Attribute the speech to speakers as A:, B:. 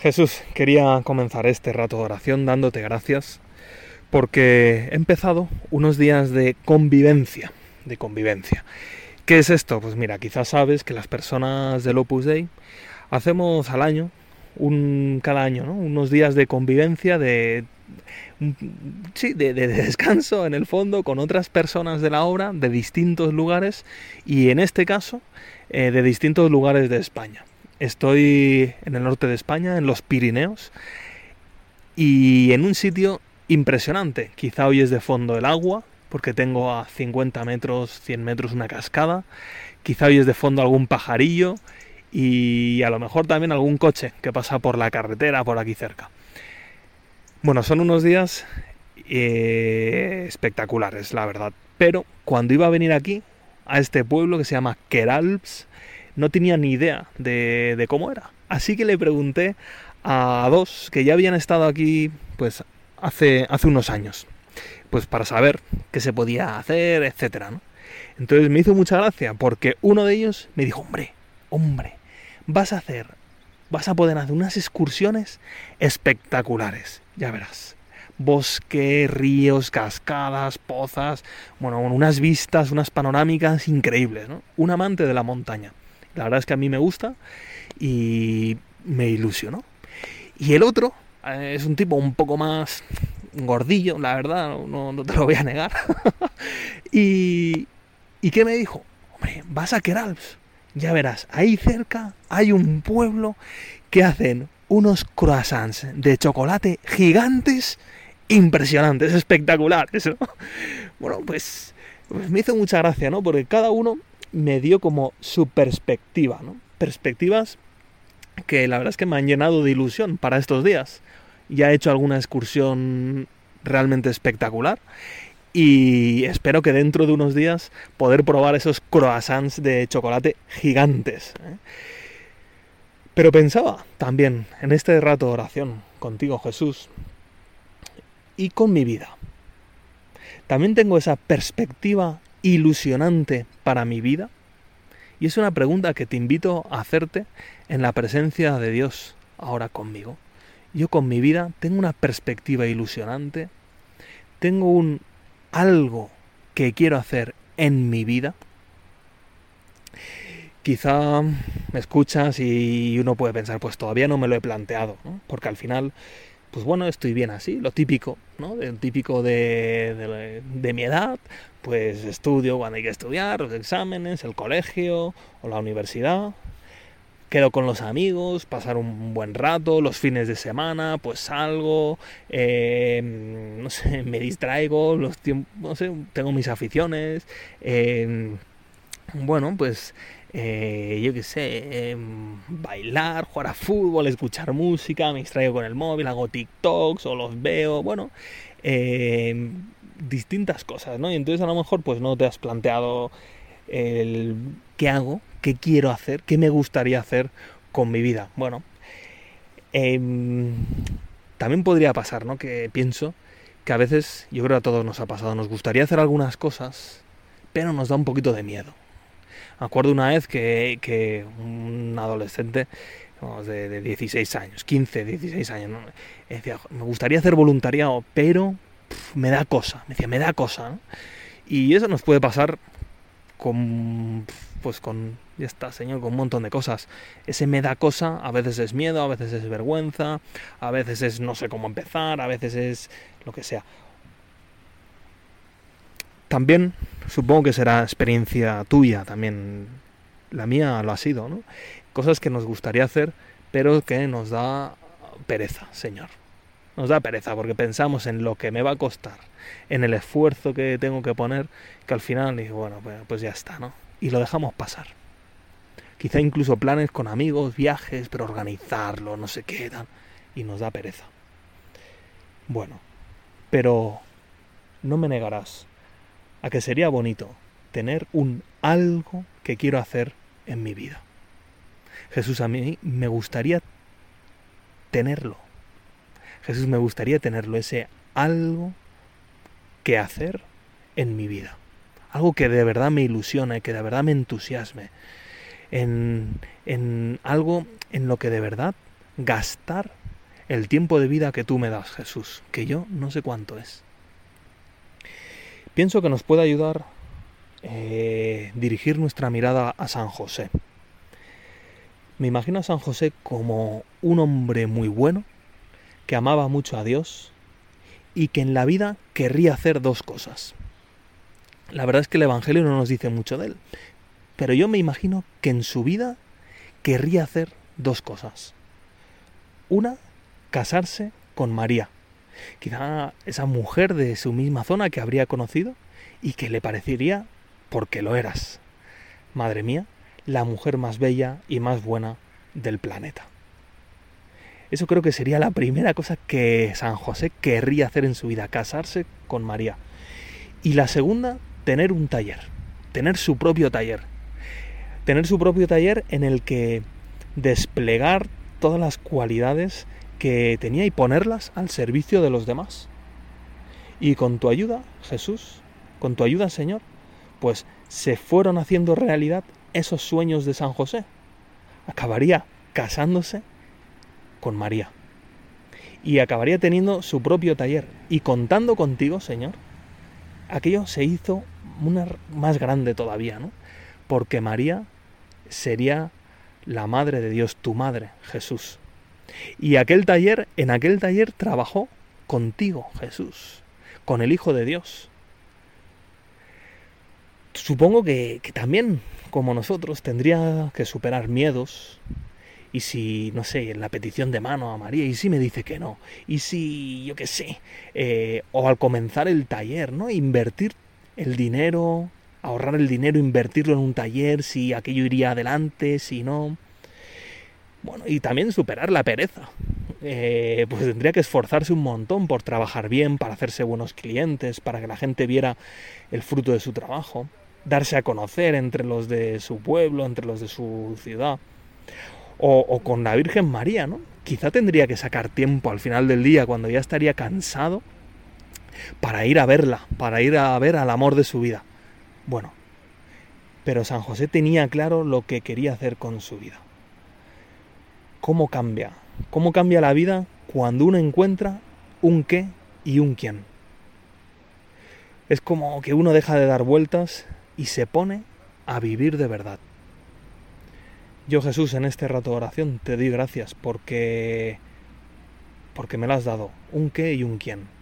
A: Jesús, quería comenzar este rato de oración dándote gracias porque he empezado unos días de convivencia, de convivencia. ¿Qué es esto? Pues mira, quizás sabes que las personas del Opus Dei hacemos al año, un, cada año, ¿no? unos días de convivencia, de, sí, de, descanso en el fondo con otras personas de la obra de distintos lugares y en este caso eh, de distintos lugares de España. Estoy en el norte de España, en los Pirineos, y en un sitio impresionante. Quizá oyes de fondo el agua, porque tengo a 50 metros, 100 metros una cascada. Quizá oyes de fondo algún pajarillo y a lo mejor también algún coche que pasa por la carretera por aquí cerca. Bueno, son unos días eh, espectaculares, la verdad. Pero cuando iba a venir aquí, a este pueblo que se llama Keralps, no tenía ni idea de, de cómo era. Así que le pregunté a dos que ya habían estado aquí pues hace, hace unos años, pues para saber qué se podía hacer, etcétera. Entonces me hizo mucha gracia porque uno de ellos me dijo, hombre, hombre, vas a hacer, vas a poder hacer unas excursiones espectaculares, ya verás. Bosque, ríos, cascadas, pozas, bueno, unas vistas, unas panorámicas increíbles. Un amante de la montaña. La verdad es que a mí me gusta y me ilusionó. Y el otro eh, es un tipo un poco más gordillo, la verdad, no, te lo voy a negar. y, ¿Y qué me dijo? Hombre, vas a Keralps. Ya verás, ahí cerca hay un pueblo que hacen unos croissants de chocolate gigantes, impresionantes, espectaculares. ¿no? Bueno, pues, pues me hizo mucha gracia, ¿no? Porque cada uno me dio como su perspectiva, ¿no? Perspectivas que la verdad es que me han llenado de ilusión para estos días. Ya he hecho alguna excursión realmente espectacular y espero que dentro de unos días poder probar esos croissants de chocolate gigantes. ¿eh? Pero pensaba también en este rato de oración contigo Jesús y con mi vida. También tengo esa perspectiva ilusionante para mi vida? Y es una pregunta que te invito a hacerte en la presencia de Dios ahora conmigo. Yo con mi vida tengo una perspectiva ilusionante, tengo un algo que quiero hacer en mi vida. Quizá me escuchas y uno puede pensar, pues todavía no me lo he planteado, porque al final pues bueno, estoy bien así, lo típico, ¿no? El típico de, de, mi edad, pues estudio cuando hay que estudiar, los exámenes, el colegio o la universidad, quedo con los amigos, pasar un buen rato, los fines de semana, pues salgo, em, no sé, me distraigo, los no sé, tengo mis aficiones, em, bueno, pues eh, yo qué sé, em, bailar, jugar a fútbol, escuchar música, me distraigo con el móvil, hago TikToks o los veo, bueno, em, distintas cosas, ¿no? Y entonces a lo mejor pues no te has planteado el qué hago, qué quiero hacer, qué me gustaría hacer con mi vida. Bueno, em, también podría pasar, ¿no? Que pienso que a veces, yo creo que a todos nos ha pasado, nos gustaría hacer algunas cosas, pero nos da un poquito de miedo. Me acuerdo una vez que, un adolescente de, 16 años, 15, 16 años, decía, me gustaría hacer voluntariado, pero me da cosa, me decía, me da cosa. Y eso nos puede pasar con, pues con, ya está, señor, con un montón de cosas. Ese me da cosa, a veces es miedo, a veces es vergüenza, a veces es no sé cómo empezar, a veces es lo que sea. También supongo que será experiencia tuya, también la mía lo ha sido, ¿no? Cosas que nos gustaría hacer, pero que nos da pereza, Señor. Nos da pereza porque pensamos en lo que me va a costar, en el esfuerzo que tengo que poner, que al final digo, bueno, pues, pues ya está, ¿no? Y lo dejamos pasar. Quizá incluso planes con amigos, viajes, pero organizarlo, no sé qué, tal, y nos da pereza. Bueno, pero no me negarás a que sería bonito tener un algo que quiero hacer en mi vida. Jesús, a mí me gustaría tenerlo. Jesús, me gustaría tenerlo, ese algo que hacer en mi vida. Algo que de verdad me ilusione, que de verdad me entusiasme. En, en algo en lo que de verdad gastar el tiempo de vida que tú me das, Jesús, que yo no sé cuánto es. Pienso que nos puede ayudar eh, dirigir nuestra mirada a San José. Me imagino a San José como un hombre muy bueno, que amaba mucho a Dios y que en la vida querría hacer dos cosas. La verdad es que el Evangelio no nos dice mucho de él, pero yo me imagino que en su vida querría hacer dos cosas. Una, casarse con María, quizá esa mujer de su misma zona que habría conocido y que le parecería, porque lo eras, madre mía, la mujer más bella y más buena del planeta. Eso creo que sería la primera cosa que San José querría hacer en su vida, casarse con María. Y la segunda, tener un taller, tener su propio taller. Tener su propio taller en el que desplegar todas las cualidades que tenía y ponerlas al servicio de los demás. Y con tu ayuda, Jesús, con tu ayuda, Señor, pues se fueron haciendo realidad esos sueños de San José. Acabaría casándose con María. Y acabaría teniendo su propio taller. Y contando contigo, Señor, aquello se hizo una más grande todavía, ¿no? Porque María sería la madre de Dios, tu madre, Jesús. Y aquel taller, en aquel taller trabajó contigo, Jesús, con el Hijo de Dios. Supongo que, también, como nosotros, tendría que superar miedos, y si, no sé, en la petición de mano a María, y si me dice que no, y si, yo qué sé, eh, o al comenzar el taller, ¿no? Invertir el dinero, ahorrar el dinero, invertirlo en un taller, si aquello iría adelante, si no. Bueno, y también superar la pereza. Eh, pues tendría que esforzarse un montón por trabajar bien, para hacerse buenos clientes, para que la gente viera el fruto de su trabajo, darse a conocer entre los de su pueblo, entre los de su ciudad. O, o, con la Virgen María, ¿no? Quizá tendría que sacar tiempo al final del día, cuando ya estaría cansado, para ir a verla, para ir a ver al amor de su vida. Bueno, pero San José tenía claro lo que quería hacer con su vida. ¿Cómo cambia? ¿Cómo cambia la vida cuando uno encuentra un qué y un quién? Es como que uno deja de dar vueltas y se pone a vivir de verdad. Yo Jesús en este rato de oración te doy gracias porque porque me lo has dado un qué y un quién.